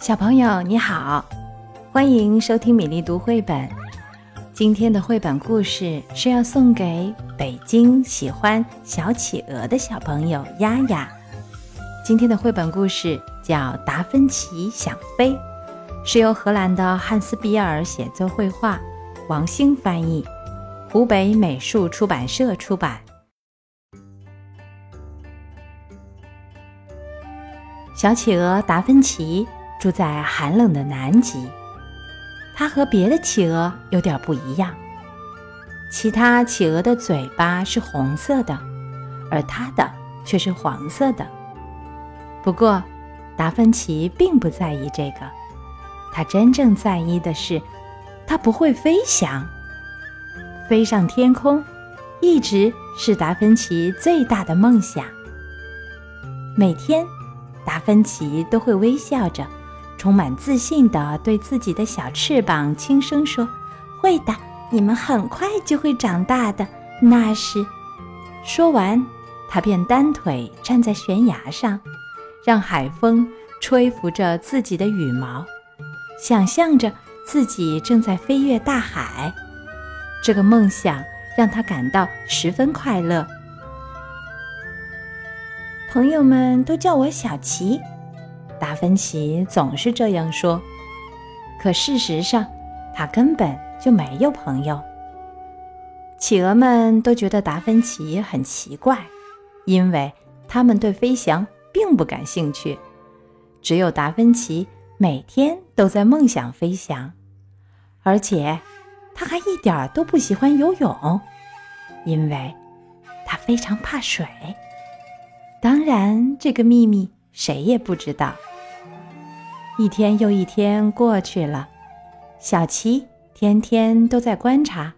小朋友你好，欢迎收听米粒读绘本。今天的绘本故事是要送给北京喜欢小企鹅的小朋友丫丫。今天的绘本故事叫《达芬奇想飞》，是由荷兰的汉斯·比尔写作绘画，王星翻译，湖北美术出版社出版。小企鹅达芬奇。住在寒冷的南极，它和别的企鹅有点不一样。其他企鹅的嘴巴是红色的，而它的却是黄色的。不过，达芬奇并不在意这个，他真正在意的是，他不会飞翔。飞上天空，一直是达芬奇最大的梦想。每天，达芬奇都会微笑着。充满自信地对自己的小翅膀轻声说：“会的，你们很快就会长大的。”那是，说完，他便单腿站在悬崖上，让海风吹拂着自己的羽毛，想象着自己正在飞越大海。这个梦想让他感到十分快乐。朋友们都叫我小琪。达芬奇总是这样说，可事实上，他根本就没有朋友。企鹅们都觉得达芬奇很奇怪，因为他们对飞翔并不感兴趣。只有达芬奇每天都在梦想飞翔，而且他还一点都不喜欢游泳，因为他非常怕水。当然，这个秘密谁也不知道。一天又一天过去了，小琪天天都在观察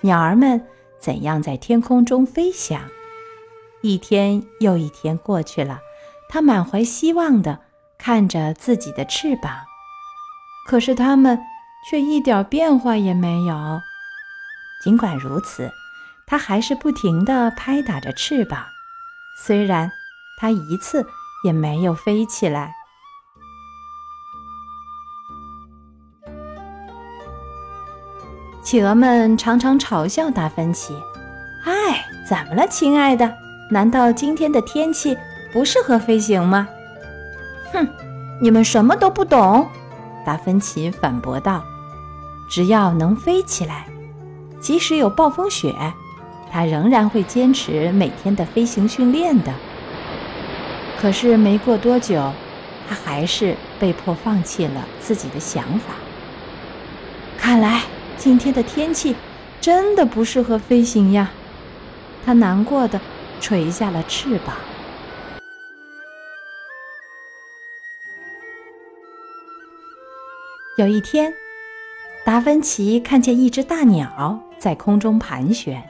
鸟儿们怎样在天空中飞翔。一天又一天过去了，他满怀希望地看着自己的翅膀，可是它们却一点变化也没有。尽管如此，他还是不停地拍打着翅膀，虽然他一次也没有飞起来。企鹅们常常嘲笑达芬奇：“哎，怎么了，亲爱的？难道今天的天气不适合飞行吗？”“哼，你们什么都不懂。”达芬奇反驳道。“只要能飞起来，即使有暴风雪，他仍然会坚持每天的飞行训练的。”可是没过多久，他还是被迫放弃了自己的想法。看来。今天的天气真的不适合飞行呀！它难过的垂下了翅膀。有一天，达芬奇看见一只大鸟在空中盘旋。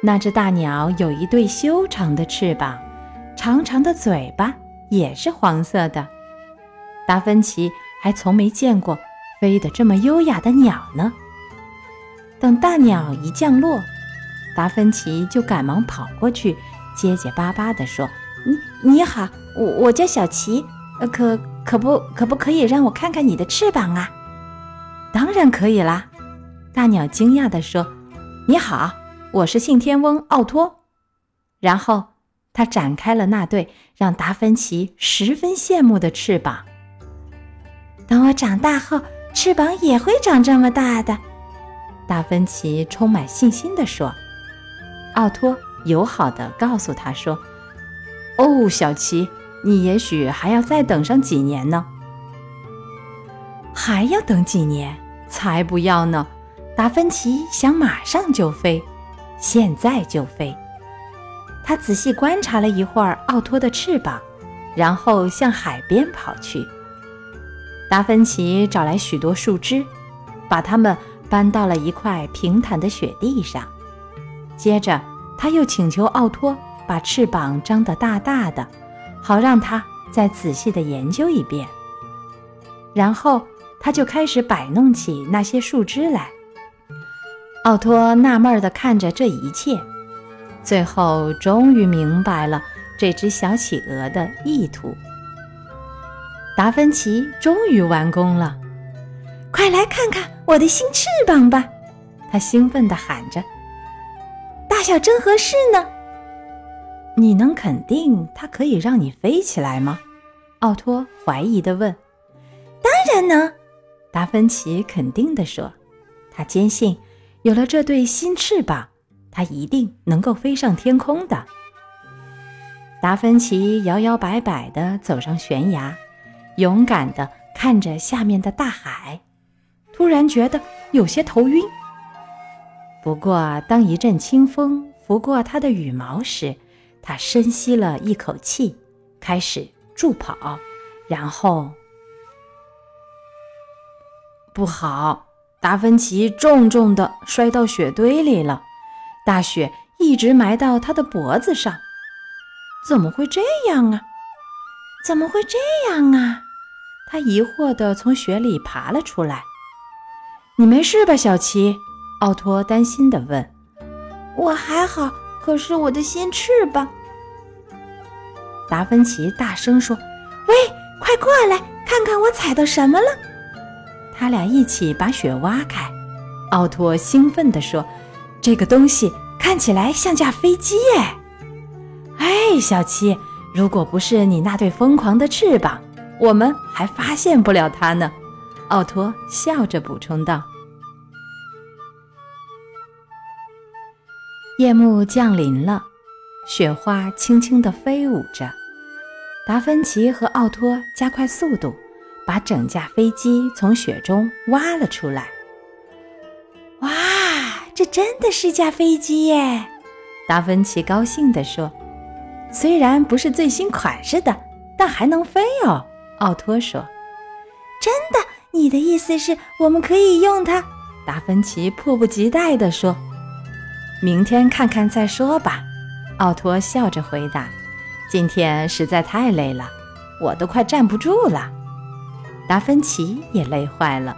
那只大鸟有一对修长的翅膀，长长的嘴巴也是黄色的。达芬奇还从没见过。飞得这么优雅的鸟呢？等大鸟一降落，达芬奇就赶忙跑过去，结结巴巴地说：“你你好，我我叫小琪，可可不可不可以让我看看你的翅膀啊？”“当然可以啦！”大鸟惊讶地说：“你好，我是信天翁奥托。”然后他展开了那对让达芬奇十分羡慕的翅膀。等我长大后。翅膀也会长这么大的，达芬奇充满信心地说。奥托友好地告诉他说：“哦，小琪，你也许还要再等上几年呢。”还要等几年？才不要呢！达芬奇想马上就飞，现在就飞。他仔细观察了一会儿奥托的翅膀，然后向海边跑去。达芬奇找来许多树枝，把它们搬到了一块平坦的雪地上。接着，他又请求奥托把翅膀张得大大的，好让他再仔细地研究一遍。然后，他就开始摆弄起那些树枝来。奥托纳闷地看着这一切，最后终于明白了这只小企鹅的意图。达芬奇终于完工了！快来看看我的新翅膀吧！他兴奋地喊着：“大小正合适呢。”你能肯定它可以让你飞起来吗？奥托怀疑地问。“当然能。”达芬奇肯定地说。他坚信，有了这对新翅膀，他一定能够飞上天空的。达芬奇摇摇摆摆地走上悬崖，勇敢地看着下面的大海，突然觉得有些头晕。不过，当一阵清风拂过他的羽毛时，他深吸了一口气，开始助跑，然后不好，达芬奇重重地摔到雪堆里了，大雪一直埋到他的脖子上。怎么会这样啊？怎么会这样啊？他疑惑地从雪里爬了出来。你没事吧，小琪？奥托担心地问。我还好。可是我的新翅膀，达芬奇大声说：“喂，快过来看看我踩到什么了！”他俩一起把雪挖开。奥托兴奋地说：“这个东西看起来像架飞机耶！”哎，小七，如果不是你那对疯狂的翅膀，我们还发现不了它呢。”奥托笑着补充道。夜幕降临了，雪花轻轻地飞舞着。达芬奇和奥托加快速度，把整架飞机从雪中挖了出来。哇，这真的是架飞机耶！达芬奇高兴地说：“虽然不是最新款式的，但还能飞哦。”奥托说：“真的？你的意思是我们可以用它？”达芬奇迫不及待地说。明天看看再说吧，奥托笑着回答。今天实在太累了，我都快站不住了。达芬奇也累坏了，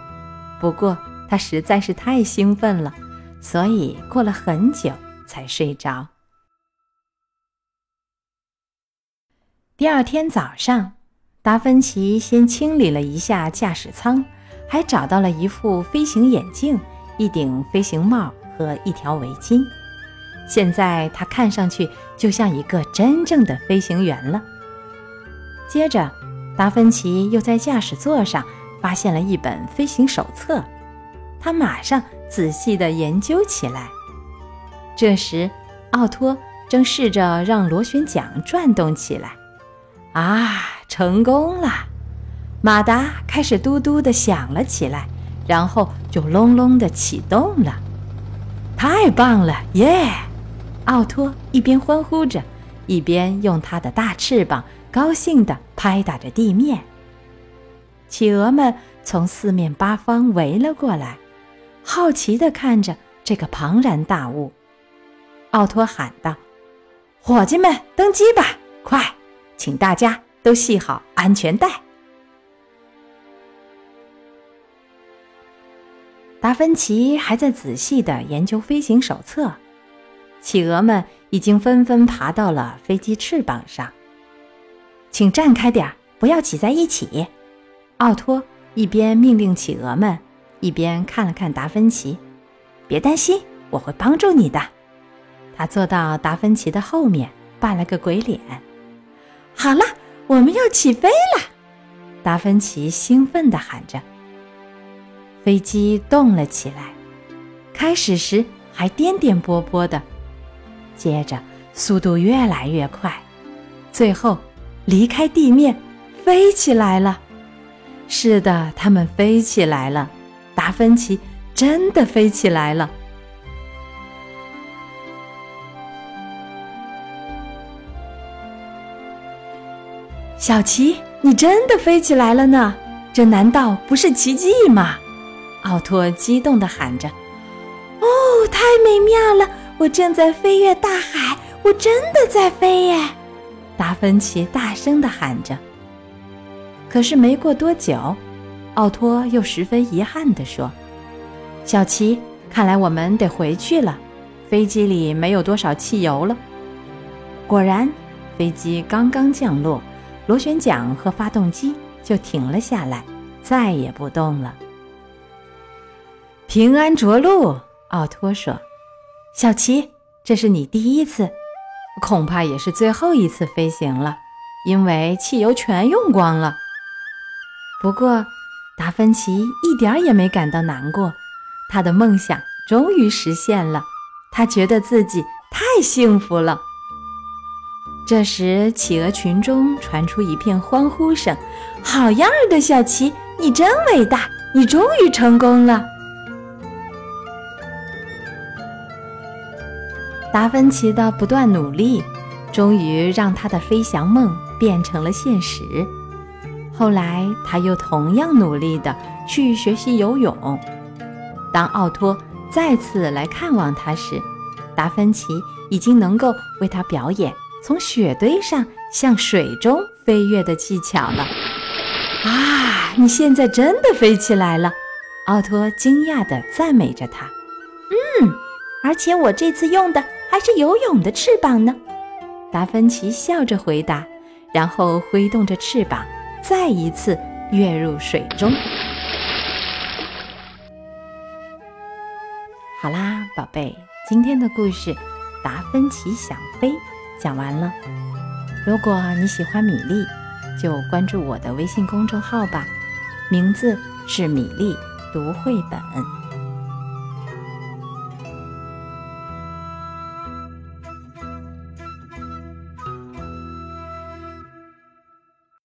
不过他实在是太兴奋了，所以过了很久才睡着。第二天早上，达芬奇先清理了一下驾驶舱，还找到了一副飞行眼镜、一顶飞行帽。和一条围巾，现在他看上去就像一个真正的飞行员了。接着，达芬奇又在驾驶座上发现了一本飞行手册，他马上仔细地研究起来。这时，奥托正试着让螺旋桨转动起来。啊，成功了！马达开始嘟嘟地响了起来，然后就隆隆地启动了。太棒了，耶！奥托一边欢呼着，一边用他的大翅膀高兴地拍打着地面。企鹅们从四面八方围了过来，好奇地看着这个庞然大物。奥托喊道：“伙计们，登机吧！快，请大家都系好安全带。”达芬奇还在仔细的研究飞行手册，企鹅们已经纷纷爬到了飞机翅膀上。请站开点儿，不要挤在一起。奥托一边命令企鹅们，一边看了看达芬奇。别担心，我会帮助你的。他坐到达芬奇的后面，扮了个鬼脸。好了，我们要起飞了！达芬奇兴奋地喊着。飞机动了起来，开始时还颠颠簸簸的，接着速度越来越快，最后离开地面，飞起来了。是的，他们飞起来了，达芬奇真的飞起来了。小奇，你真的飞起来了呢？这难道不是奇迹吗？奥托激动地喊着：“哦，太美妙了！我正在飞越大海，我真的在飞耶！”达芬奇大声地喊着。可是没过多久，奥托又十分遗憾地说：“小奇，看来我们得回去了。飞机里没有多少汽油了。”果然，飞机刚刚降落，螺旋桨和发动机就停了下来，再也不动了。平安着陆，奥托说：“小奇，这是你第一次，恐怕也是最后一次飞行了，因为汽油全用光了。”不过，达芬奇一点也没感到难过，他的梦想终于实现了，他觉得自己太幸福了。这时，企鹅群中传出一片欢呼声：“好样的，小奇，你真伟大！你终于成功了！”达芬奇的不断努力，终于让他的飞翔梦变成了现实。后来，他又同样努力地去学习游泳。当奥托再次来看望他时，达芬奇已经能够为他表演。从雪堆上向水中飞跃的技巧了啊！你现在真的飞起来了，奥托惊讶地赞美着他。嗯，而且我这次用的还是游泳的翅膀呢。达芬奇笑着回答，然后挥动着翅膀，再一次跃入水中。好啦，宝贝，今天的故事《达芬奇想飞》。讲完了，如果你喜欢米粒，就关注我的微信公众号吧，名字是米粒读绘本。